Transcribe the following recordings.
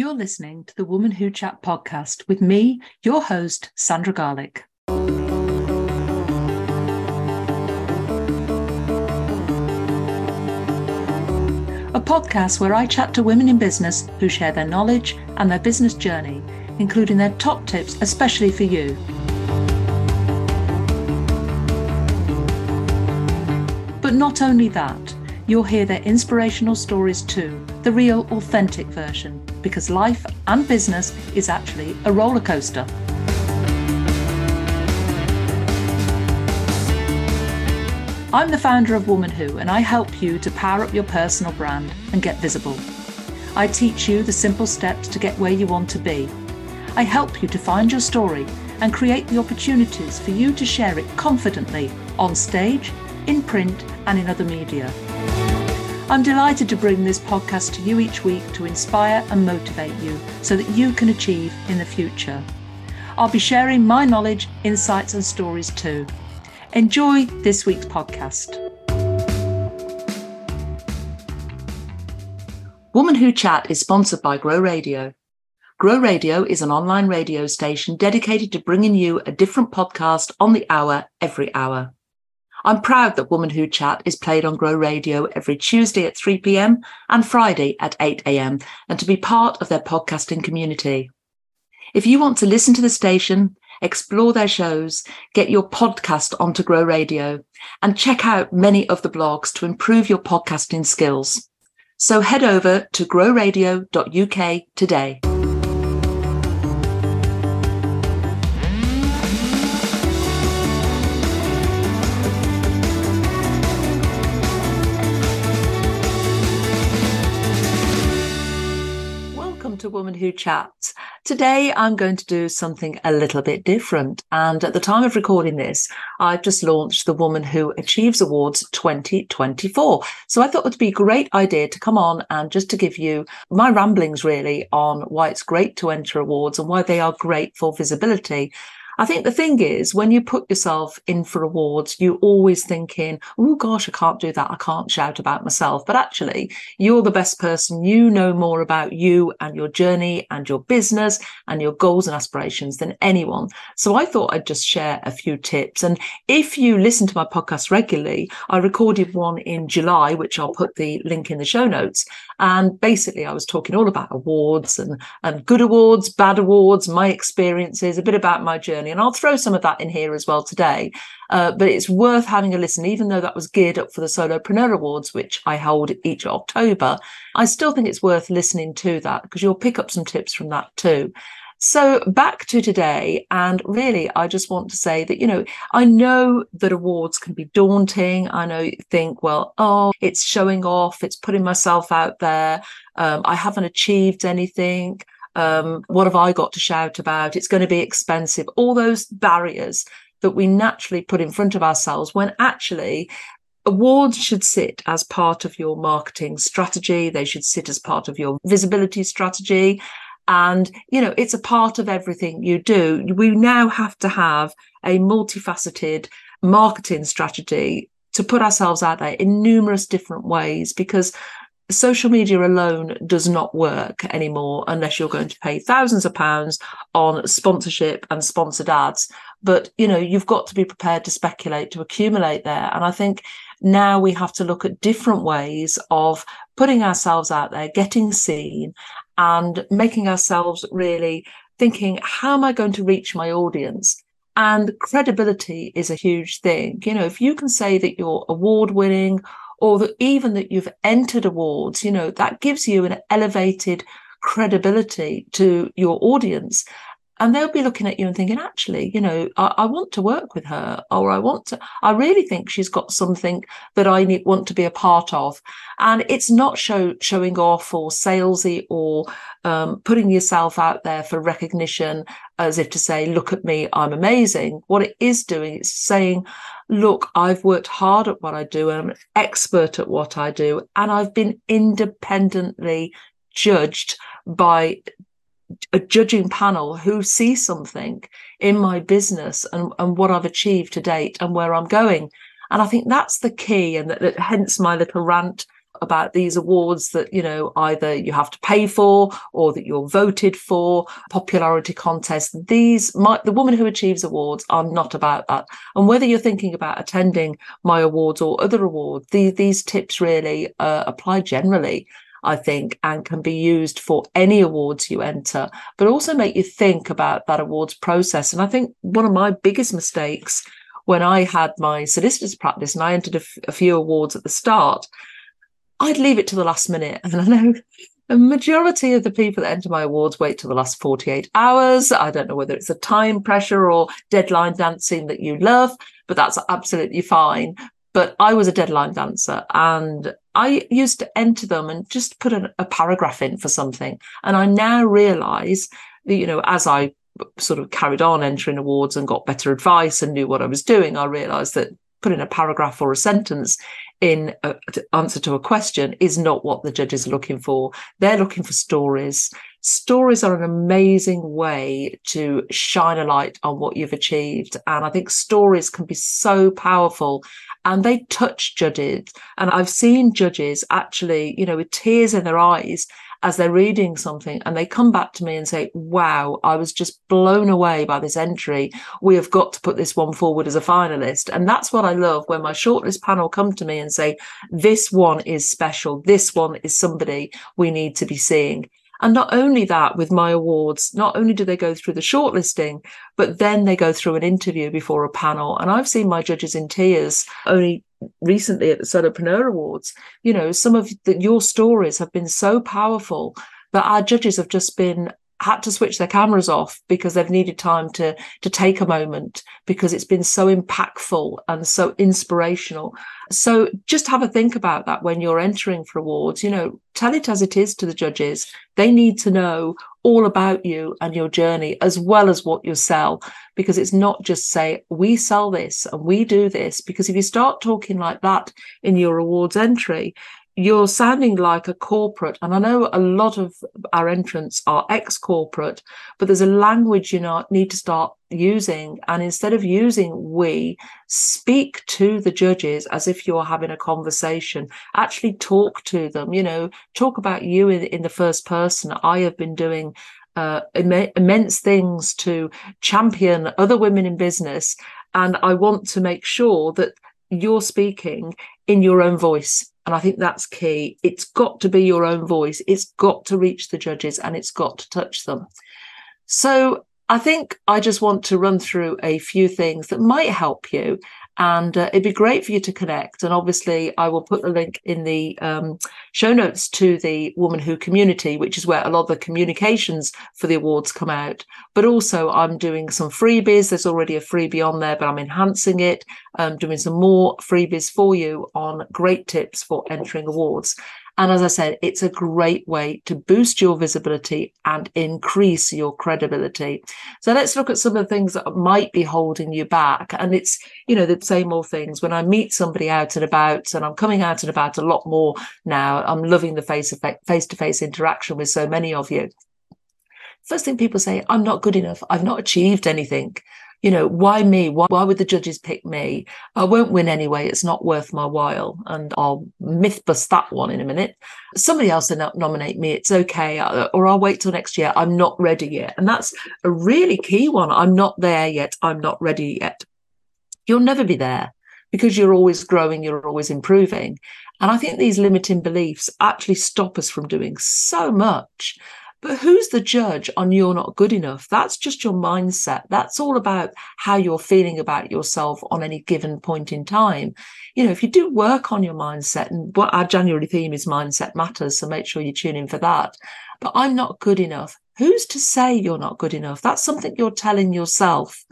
You're listening to the Woman Who Chat podcast with me, your host, Sandra Garlick. A podcast where I chat to women in business who share their knowledge and their business journey, including their top tips, especially for you. But not only that, you'll hear their inspirational stories too, the real, authentic version, because life and business is actually a roller coaster. I'm the founder of Woman Who, and I help you to power up your personal brand and get visible. I teach you the simple steps to get where you want to be. I help you to find your story and create the opportunities for you to share it confidently on stage, in print, and in other media. I'm delighted to bring this podcast to you each week to inspire and motivate you so that you can achieve in the future. I'll be sharing my knowledge, insights, and stories too. Enjoy this week's podcast. Woman Who Chat is sponsored by Grow Radio. Grow Radio is an online radio station dedicated to bringing you a different podcast on the hour every hour. I'm proud that Woman Who Chat is played on Grow Radio every Tuesday at 3 p.m. and Friday at 8 a.m. and to be part of their podcasting community. If you want to listen to the station, explore their shows, get your podcast onto Grow Radio, and check out many of the blogs to improve your podcasting skills. So head over to growradio.uk today. Woman Who Chats. Today, I'm going to do something a little bit different. And at the time of recording this, I've just launched the Woman Who Achieves Awards 2024. So I thought it would be a great idea to come on and just to give you my ramblings really on why it's great to enter awards and why they are great for visibility I think the thing is, when you put yourself in for awards, you're always thinking, oh gosh, I can't do that. I can't shout about myself. But actually, you're the best person. You know more about you and your journey and your business and your goals and aspirations than anyone. So I thought I'd just share a few tips. And if you listen to my podcast regularly, I recorded one in July, which I'll put the link in the show notes. And basically, I was talking all about awards and, and good awards, bad awards, my experiences, a bit about my journey and I'll throw some of that in here as well today. Uh, but it's worth having a listen, even though that was geared up for the Solopreneur Awards, which I hold each October. I still think it's worth listening to that because you'll pick up some tips from that too. So back to today. And really, I just want to say that, you know, I know that awards can be daunting. I know you think, well, oh, it's showing off. It's putting myself out there. Um, I haven't achieved anything. Um, what have I got to shout about? It's going to be expensive. All those barriers that we naturally put in front of ourselves when actually awards should sit as part of your marketing strategy. They should sit as part of your visibility strategy. And, you know, it's a part of everything you do. We now have to have a multifaceted marketing strategy to put ourselves out there in numerous different ways because social media alone does not work anymore unless you're going to pay thousands of pounds on sponsorship and sponsored ads. But you know you've got to be prepared to speculate to accumulate there. And i think now we have to look at different ways of putting ourselves out there getting seen and making ourselves really thinking how am i going to reach my audience? And credibility is a huge thing. You know if you can say that you're award winning or that even that you've entered awards, you know, that gives you an elevated credibility to your audience. And they'll be looking at you and thinking, actually, you know, I, I want to work with her, or I want to, I really think she's got something that I need, want to be a part of. And it's not show, showing off or salesy or um, putting yourself out there for recognition as if to say, look at me, I'm amazing. What it is doing is saying, look, I've worked hard at what I do, I'm an expert at what I do, and I've been independently judged by a judging panel who see something in my business and, and what I've achieved to date and where I'm going. And I think that's the key, and that, that hence my little rant about these awards that, you know, either you have to pay for or that you're voted for, popularity contests. These, my, the woman who achieves awards are not about that. And whether you're thinking about attending my awards or other awards, the, these tips really uh, apply generally. I think, and can be used for any awards you enter, but also make you think about that awards process. And I think one of my biggest mistakes when I had my solicitor's practice and I entered a, f- a few awards at the start, I'd leave it to the last minute. And I know the majority of the people that enter my awards wait till the last 48 hours. I don't know whether it's a time pressure or deadline dancing that you love, but that's absolutely fine. But I was a deadline dancer and I used to enter them and just put a, a paragraph in for something. And I now realize that, you know, as I sort of carried on entering awards and got better advice and knew what I was doing, I realized that putting a paragraph or a sentence in a, answer to a question is not what the judges are looking for. They're looking for stories. Stories are an amazing way to shine a light on what you've achieved. And I think stories can be so powerful and they touch judges. And I've seen judges actually, you know, with tears in their eyes as they're reading something and they come back to me and say, wow, I was just blown away by this entry. We have got to put this one forward as a finalist. And that's what I love when my shortlist panel come to me and say, this one is special. This one is somebody we need to be seeing. And not only that, with my awards, not only do they go through the shortlisting, but then they go through an interview before a panel. And I've seen my judges in tears only recently at the Solopreneur Awards. You know, some of the, your stories have been so powerful that our judges have just been had to switch their cameras off because they've needed time to to take a moment because it's been so impactful and so inspirational. So just have a think about that when you're entering for awards. You know tell it as it is to the judges. They need to know all about you and your journey as well as what you sell because it's not just say we sell this and we do this. Because if you start talking like that in your awards entry you're sounding like a corporate. And I know a lot of our entrants are ex corporate, but there's a language you know, need to start using. And instead of using we, speak to the judges as if you're having a conversation. Actually talk to them, you know, talk about you in, in the first person. I have been doing uh, Im- immense things to champion other women in business. And I want to make sure that you're speaking in your own voice and I think that's key. It's got to be your own voice. It's got to reach the judges and it's got to touch them. So I think I just want to run through a few things that might help you and uh, it'd be great for you to connect. And obviously, I will put the link in the um, show notes to the Woman Who community, which is where a lot of the communications for the awards come out. But also, I'm doing some freebies. There's already a freebie on there, but I'm enhancing it. I'm doing some more freebies for you on great tips for entering awards. And as I said, it's a great way to boost your visibility and increase your credibility. So let's look at some of the things that might be holding you back. And it's, you know, the same old things. When I meet somebody out and about, and I'm coming out and about a lot more now, I'm loving the face to face interaction with so many of you. First thing people say, I'm not good enough. I've not achieved anything you know, why me? Why, why would the judges pick me? I won't win anyway. It's not worth my while. And I'll myth bust that one in a minute. Somebody else will nominate me. It's okay. Or I'll wait till next year. I'm not ready yet. And that's a really key one. I'm not there yet. I'm not ready yet. You'll never be there because you're always growing. You're always improving. And I think these limiting beliefs actually stop us from doing so much. But who's the judge on you're not good enough? That's just your mindset. That's all about how you're feeling about yourself on any given point in time. You know, if you do work on your mindset, and what our January theme is mindset matters, so make sure you tune in for that. But I'm not good enough. Who's to say you're not good enough? That's something you're telling yourself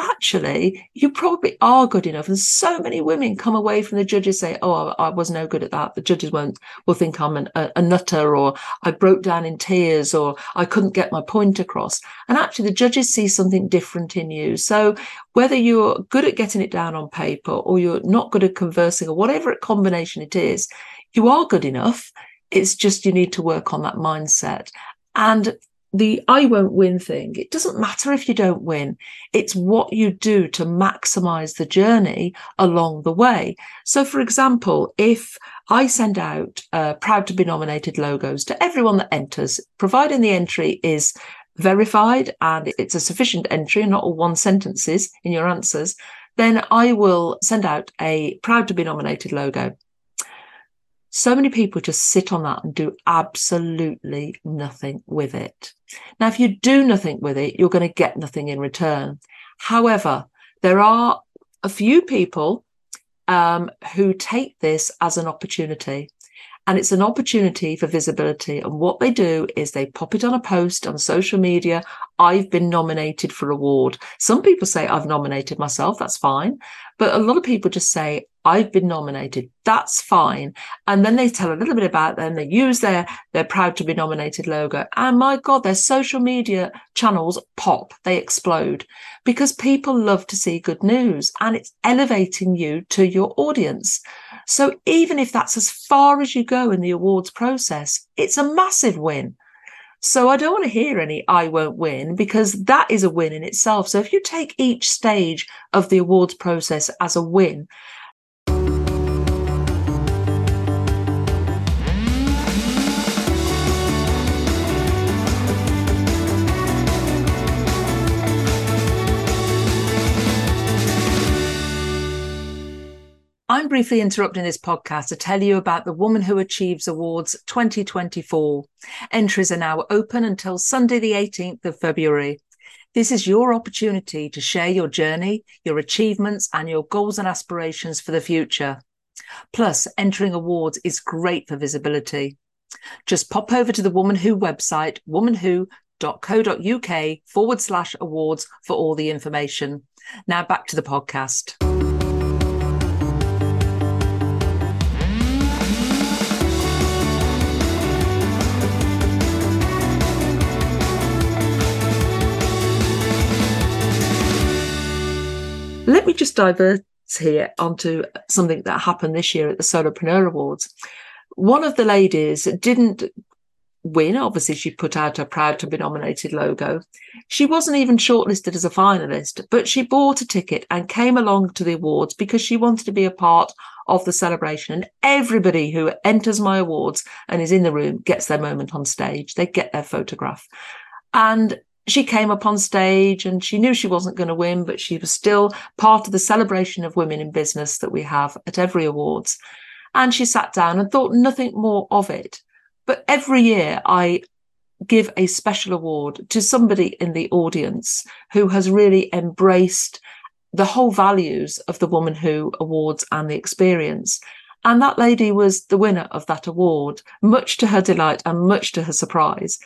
actually, you probably are good enough. And so many women come away from the judges say, "Oh, I, I was no good at that." The judges won't will think I'm an, a, a, nutter, or I broke down in tears, or I couldn't get my point across. And actually, the judges see something different in you. So whether you're good at getting it down on paper, or you're not good at conversing, or whatever combination it is, you are good enough. It's just you need to work on that mindset. And the I won't win thing, it doesn't matter if you don't win. It's what you do to maximize the journey along the way. So, for example, if I send out uh, proud to be nominated logos to everyone that enters, providing the entry is verified and it's a sufficient entry, and not all one sentences in your answers, then I will send out a proud to be nominated logo. So many people just sit on that and do absolutely nothing with it. Now, if you do nothing with it, you're going to get nothing in return. However, there are a few people um, who take this as an opportunity. And it's an opportunity for visibility. And what they do is they pop it on a post on social media. I've been nominated for award. Some people say I've nominated myself. That's fine. But a lot of people just say, I've been nominated. That's fine. And then they tell a little bit about them. They use their, their proud to be nominated logo. And my God, their social media channels pop. They explode because people love to see good news and it's elevating you to your audience. So even if that's as far as you go in the awards process, it's a massive win. So I don't want to hear any I won't win because that is a win in itself. So if you take each stage of the awards process as a win, I'm briefly interrupting this podcast to tell you about the Woman Who Achieves Awards 2024. Entries are now open until Sunday, the 18th of February. This is your opportunity to share your journey, your achievements, and your goals and aspirations for the future. Plus, entering awards is great for visibility. Just pop over to the Woman Who website, womanwho.co.uk forward slash awards for all the information. Now back to the podcast. Let me just divert here onto something that happened this year at the Solopreneur Awards. One of the ladies didn't win. Obviously, she put out her proud to be nominated logo. She wasn't even shortlisted as a finalist, but she bought a ticket and came along to the awards because she wanted to be a part of the celebration. And everybody who enters my awards and is in the room gets their moment on stage. They get their photograph. And she came up on stage and she knew she wasn't going to win, but she was still part of the celebration of women in business that we have at every awards. And she sat down and thought nothing more of it. But every year I give a special award to somebody in the audience who has really embraced the whole values of the woman who awards and the experience. And that lady was the winner of that award, much to her delight and much to her surprise.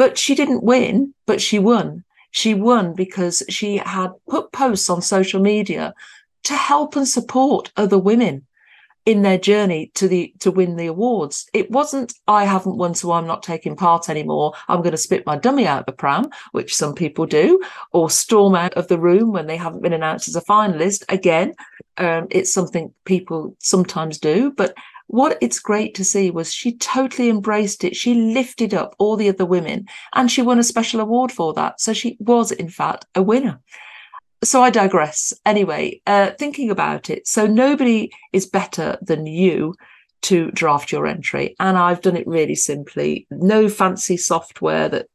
But she didn't win, but she won. She won because she had put posts on social media to help and support other women in their journey to the to win the awards. It wasn't I haven't won, so I'm not taking part anymore. I'm going to spit my dummy out of the pram, which some people do, or storm out of the room when they haven't been announced as a finalist. Again, um, it's something people sometimes do, but what it's great to see was she totally embraced it. She lifted up all the other women and she won a special award for that. So she was, in fact, a winner. So I digress. Anyway, uh, thinking about it. So nobody is better than you to draft your entry. And I've done it really simply. No fancy software that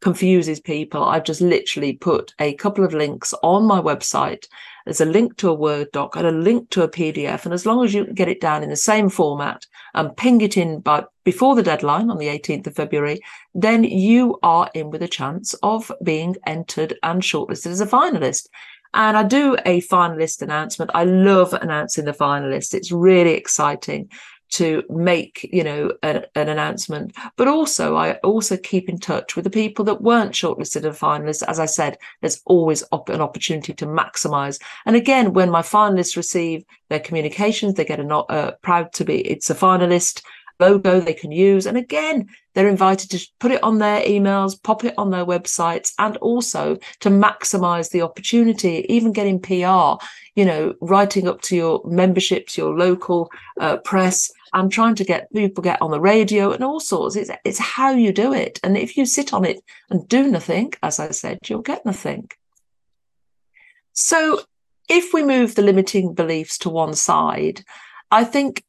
confuses people. I've just literally put a couple of links on my website there's a link to a Word doc and a link to a PDF. And as long as you can get it down in the same format and ping it in by before the deadline on the 18th of February, then you are in with a chance of being entered and shortlisted as a finalist. And I do a finalist announcement. I love announcing the finalists. It's really exciting to make you know a, an announcement. But also i also keep in touch with the people that weren't shortlisted as finalists. As i said there's always op- an opportunity to maximize. And again when my finalists receive their communications they get a not uh, proud to be it's a finalist logo they can use. And again, they're invited to put it on their emails, pop it on their websites, and also to maximize the opportunity, even getting PR, you know, writing up to your memberships, your local uh, press, and trying to get people get on the radio and all sorts. It's, it's how you do it. And if you sit on it and do nothing, as I said, you'll get nothing. So if we move the limiting beliefs to one side, I think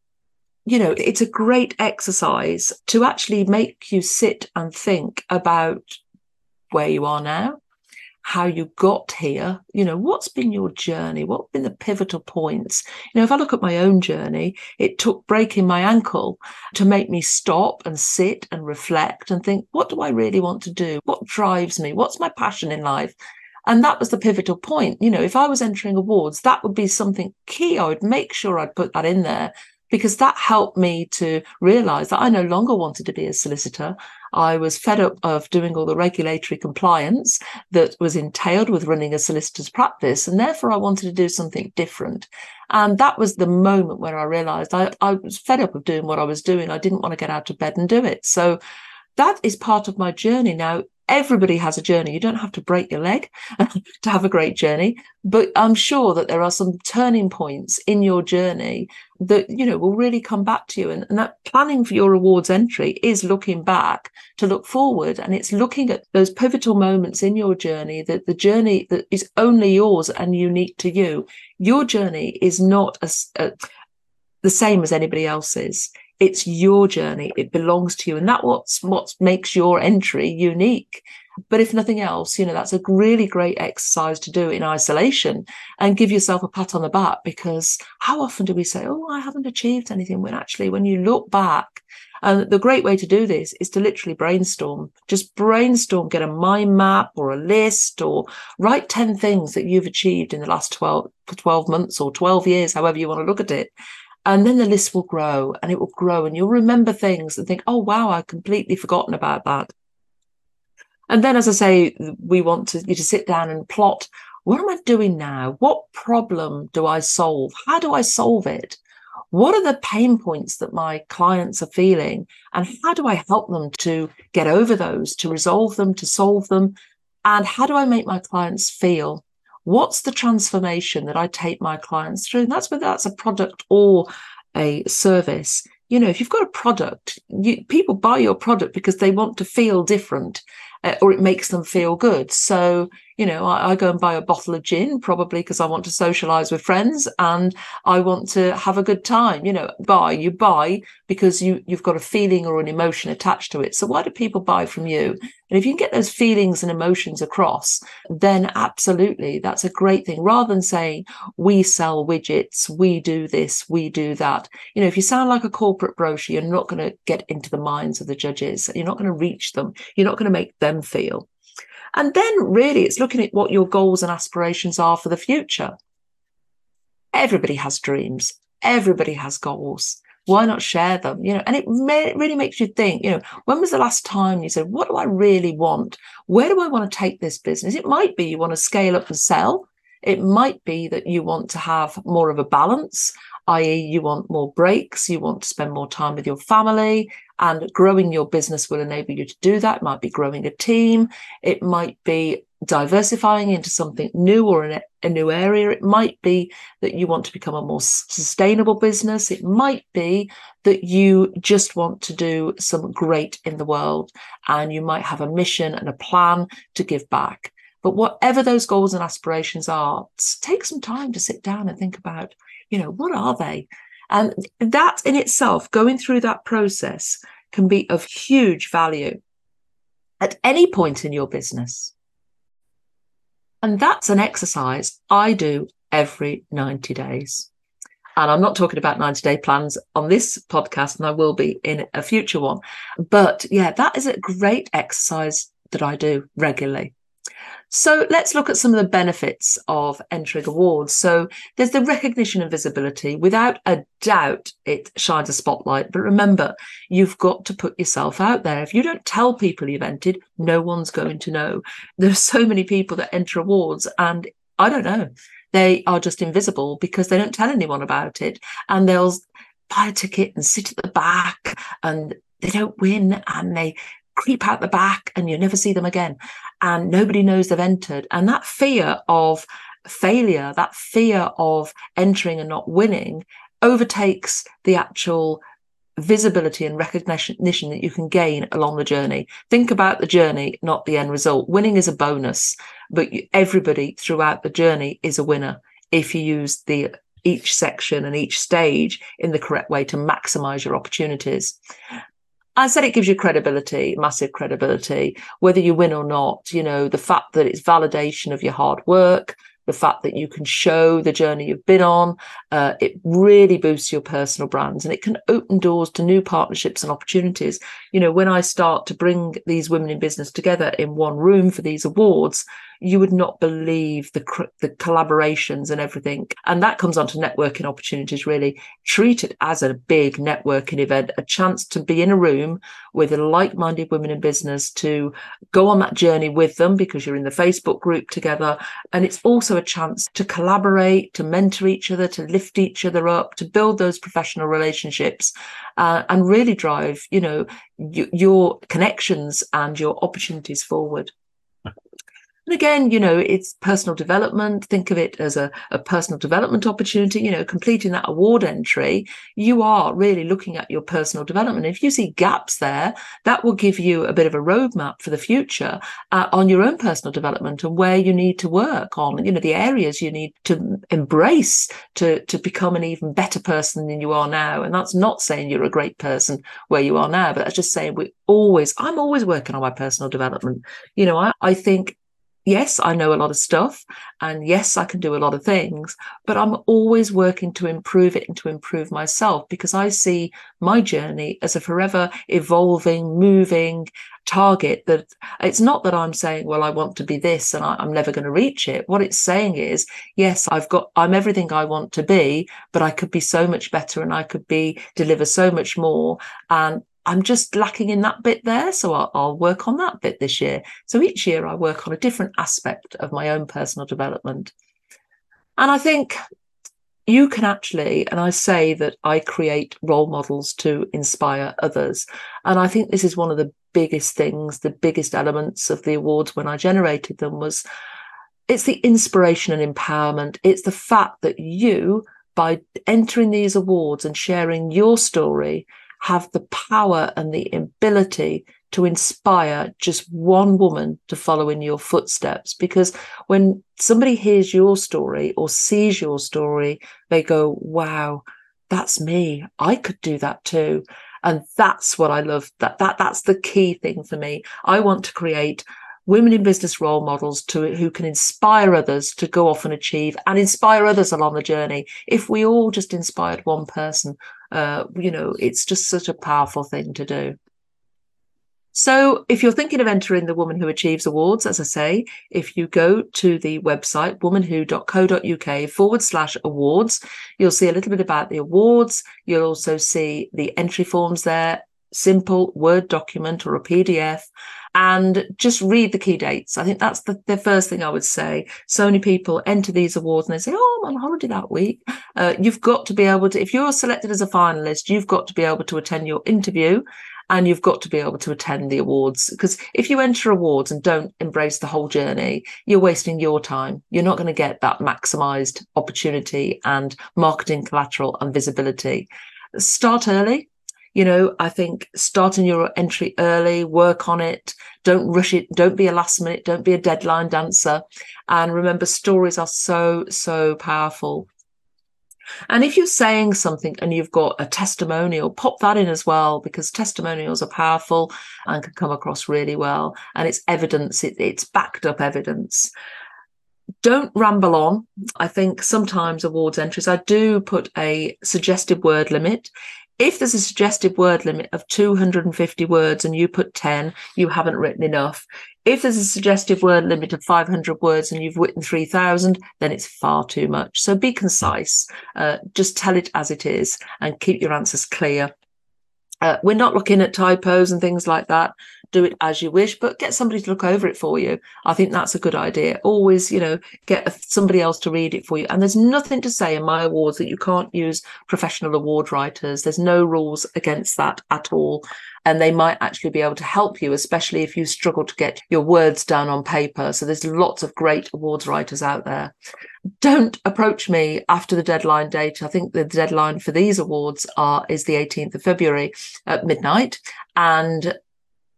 you know, it's a great exercise to actually make you sit and think about where you are now, how you got here, you know, what's been your journey? What been the pivotal points? You know, if I look at my own journey, it took breaking my ankle to make me stop and sit and reflect and think, what do I really want to do? What drives me? What's my passion in life? And that was the pivotal point. You know, if I was entering awards, that would be something key. I would make sure I'd put that in there because that helped me to realize that I no longer wanted to be a solicitor. I was fed up of doing all the regulatory compliance that was entailed with running a solicitor's practice. And therefore, I wanted to do something different. And that was the moment where I realized I, I was fed up of doing what I was doing. I didn't want to get out of bed and do it. So that is part of my journey now everybody has a journey. You don't have to break your leg to have a great journey, but I'm sure that there are some turning points in your journey that, you know, will really come back to you. And, and that planning for your awards entry is looking back to look forward. And it's looking at those pivotal moments in your journey that the journey that is only yours and unique to you. Your journey is not as, uh, the same as anybody else's it's your journey it belongs to you and that what's what makes your entry unique. But if nothing else you know that's a really great exercise to do in isolation and give yourself a pat on the back because how often do we say oh i haven't achieved anything when actually when you look back and the great way to do this is to literally brainstorm. Just brainstorm get a mind map or a list or write 10 things that you've achieved in the last 12 12 months or 12 years however you want to look at it and then the list will grow and it will grow, and you'll remember things and think, oh, wow, I've completely forgotten about that. And then, as I say, we want to, you to sit down and plot what am I doing now? What problem do I solve? How do I solve it? What are the pain points that my clients are feeling? And how do I help them to get over those, to resolve them, to solve them? And how do I make my clients feel? What's the transformation that I take my clients through? And that's whether that's a product or a service. You know, if you've got a product, you, people buy your product because they want to feel different uh, or it makes them feel good. So, you know, I, I go and buy a bottle of gin probably because I want to socialize with friends and I want to have a good time. You know, buy, you buy because you, you've got a feeling or an emotion attached to it. So why do people buy from you? And if you can get those feelings and emotions across, then absolutely that's a great thing rather than saying we sell widgets, we do this, we do that. You know, if you sound like a corporate brochure, you're not going to get into the minds of the judges. You're not going to reach them. You're not going to make them feel. And then really it's looking at what your goals and aspirations are for the future. Everybody has dreams. Everybody has goals. Why not share them? You know, and it, may, it really makes you think, you know, when was the last time you said, what do I really want? Where do I want to take this business? It might be you want to scale up and sell. It might be that you want to have more of a balance i.e., you want more breaks, you want to spend more time with your family, and growing your business will enable you to do that. It might be growing a team, it might be diversifying into something new or in a new area. It might be that you want to become a more sustainable business. It might be that you just want to do some great in the world and you might have a mission and a plan to give back. But whatever those goals and aspirations are, take some time to sit down and think about you know, what are they? And that in itself, going through that process can be of huge value at any point in your business. And that's an exercise I do every 90 days. And I'm not talking about 90 day plans on this podcast, and I will be in a future one. But yeah, that is a great exercise that I do regularly. So let's look at some of the benefits of entering awards. So there's the recognition and visibility. Without a doubt, it shines a spotlight. But remember, you've got to put yourself out there. If you don't tell people you've entered, no one's going to know. There are so many people that enter awards and I don't know. They are just invisible because they don't tell anyone about it. And they'll buy a ticket and sit at the back and they don't win and they creep out the back and you never see them again. And nobody knows they've entered. And that fear of failure, that fear of entering and not winning overtakes the actual visibility and recognition that you can gain along the journey. Think about the journey, not the end result. Winning is a bonus, but everybody throughout the journey is a winner if you use the each section and each stage in the correct way to maximize your opportunities. I said it gives you credibility, massive credibility, whether you win or not. You know, the fact that it's validation of your hard work, the fact that you can show the journey you've been on. Uh, it really boosts your personal brands and it can open doors to new partnerships and opportunities. You know, when I start to bring these women in business together in one room for these awards, you would not believe the the collaborations and everything. And that comes onto networking opportunities. Really treat it as a big networking event, a chance to be in a room with like-minded women in business to go on that journey with them because you're in the Facebook group together, and it's also a chance to collaborate, to mentor each other, to lift each other up, to build those professional relationships, uh, and really drive, you know, your connections and your opportunities forward. And again, you know, it's personal development. Think of it as a, a personal development opportunity. You know, completing that award entry, you are really looking at your personal development. If you see gaps there, that will give you a bit of a roadmap for the future uh, on your own personal development and where you need to work on, you know, the areas you need to embrace to, to become an even better person than you are now. And that's not saying you're a great person where you are now, but that's just saying we always, I'm always working on my personal development. You know, I, I think yes, I know a lot of stuff and yes, I can do a lot of things, but I'm always working to improve it and to improve myself because I see my journey as a forever evolving, moving target that it's not that I'm saying, well, I want to be this and I, am never going to reach it. What it's saying is, yes, I've got, I'm everything I want to be, but I could be so much better and I could be, deliver so much more. And I'm just lacking in that bit there. So I'll, I'll, work on that bit this year. So each year I work on a different aspect of my own personal development. And I think you can actually, and I say that I create role models to inspire others. And I think this is one of the biggest things, the biggest elements of the awards when I generated them was it's the inspiration and empowerment. It's the fact that you, by entering these awards and sharing your story, have the power and the ability to inspire just one woman to follow in your footsteps. Because when somebody hears your story or sees your story, they go, wow, that's me. I could do that too. And that's what I love. That, that, that's the key thing for me. I want to create women in business role models to who can inspire others to go off and achieve and inspire others along the journey. If we all just inspired one person, uh, you know, it's just such a powerful thing to do. So, if you're thinking of entering the Woman Who Achieves Awards, as I say, if you go to the website womanwho.co.uk forward slash awards, you'll see a little bit about the awards. You'll also see the entry forms there, simple Word document or a PDF and just read the key dates. I think that's the, the first thing I would say. So many people enter these awards and they say, Oh, I'm on holiday that week. Uh, you've got to be able to, if you're selected as a finalist, you've got to be able to attend your interview and you've got to be able to attend the awards. Because if you enter awards and don't embrace the whole journey, you're wasting your time. You're not going to get that maximized opportunity and marketing collateral and visibility. Start early you know, I think starting your entry early, work on it, don't rush it, don't be a last minute, don't be a deadline dancer. And remember, stories are so, so powerful. And if you're saying something and you've got a testimonial, pop that in as well, because testimonials are powerful and can come across really well. And it's evidence, it, it's backed up evidence. Don't ramble on. I think sometimes awards entries, I do put a suggested word limit if there's a suggested word limit of 250 words and you put 10, you haven't written enough. If there's a suggested word limit of 500 words and you've written 3000, then it's far too much. So be concise. Uh, just tell it as it is and keep your answers clear. Uh, we're not looking at typos and things like that. Do it as you wish, but get somebody to look over it for you. I think that's a good idea. Always, you know, get somebody else to read it for you. And there's nothing to say in my awards that you can't use professional award writers. There's no rules against that at all. And they might actually be able to help you, especially if you struggle to get your words down on paper. So there's lots of great awards writers out there don't approach me after the deadline date. I think the deadline for these awards are is the 18th of February at midnight. And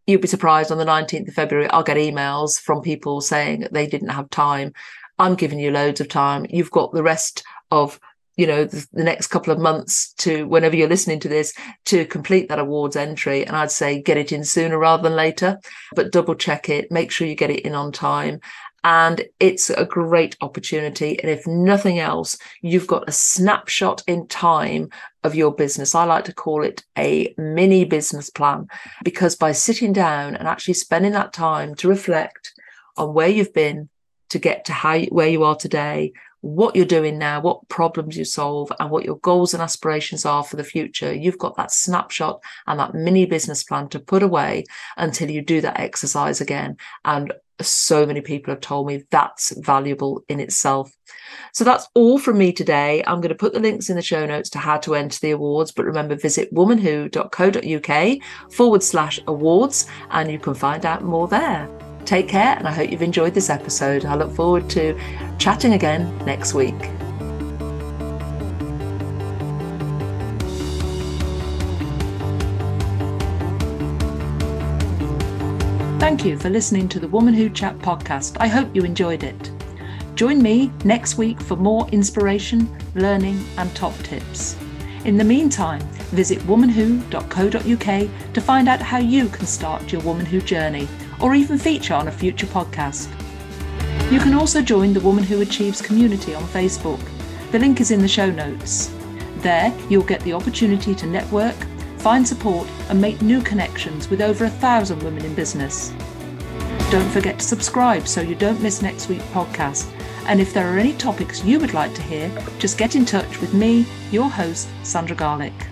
you'd be surprised on the 19th of February, I'll get emails from people saying they didn't have time. I'm giving you loads of time. You've got the rest of you know the, the, next couple of months to whenever you're listening to this to complete that awards entry and i'd say get it in sooner rather than later but double check it make sure you get it in on time and it's a great opportunity. And if nothing else, you've got a snapshot in time of your business. I like to call it a mini business plan because by sitting down and actually spending that time to reflect on where you've been to get to how where you are today, what you're doing now, what problems you solve, and what your goals and aspirations are for the future. You've got that snapshot and that mini business plan to put away until you do that exercise again. And so many people have told me that's valuable in itself. So that's all from me today. I'm going to put the links in the show notes to how to enter the awards, but remember, visit womanwho.co.uk forward slash awards and you can find out more there. Take care, and I hope you've enjoyed this episode. I look forward to chatting again next week. Thank you for listening to the Woman Who Chat podcast. I hope you enjoyed it. Join me next week for more inspiration, learning, and top tips. In the meantime, visit womanwho.co.uk to find out how you can start your Woman Who journey or even feature on a future podcast. You can also join the Woman Who Achieves community on Facebook. The link is in the show notes. There, you'll get the opportunity to network, find support, and make new connections with over a thousand women in business. Don't forget to subscribe so you don't miss next week's podcast. And if there are any topics you would like to hear, just get in touch with me, your host, Sandra Garlick.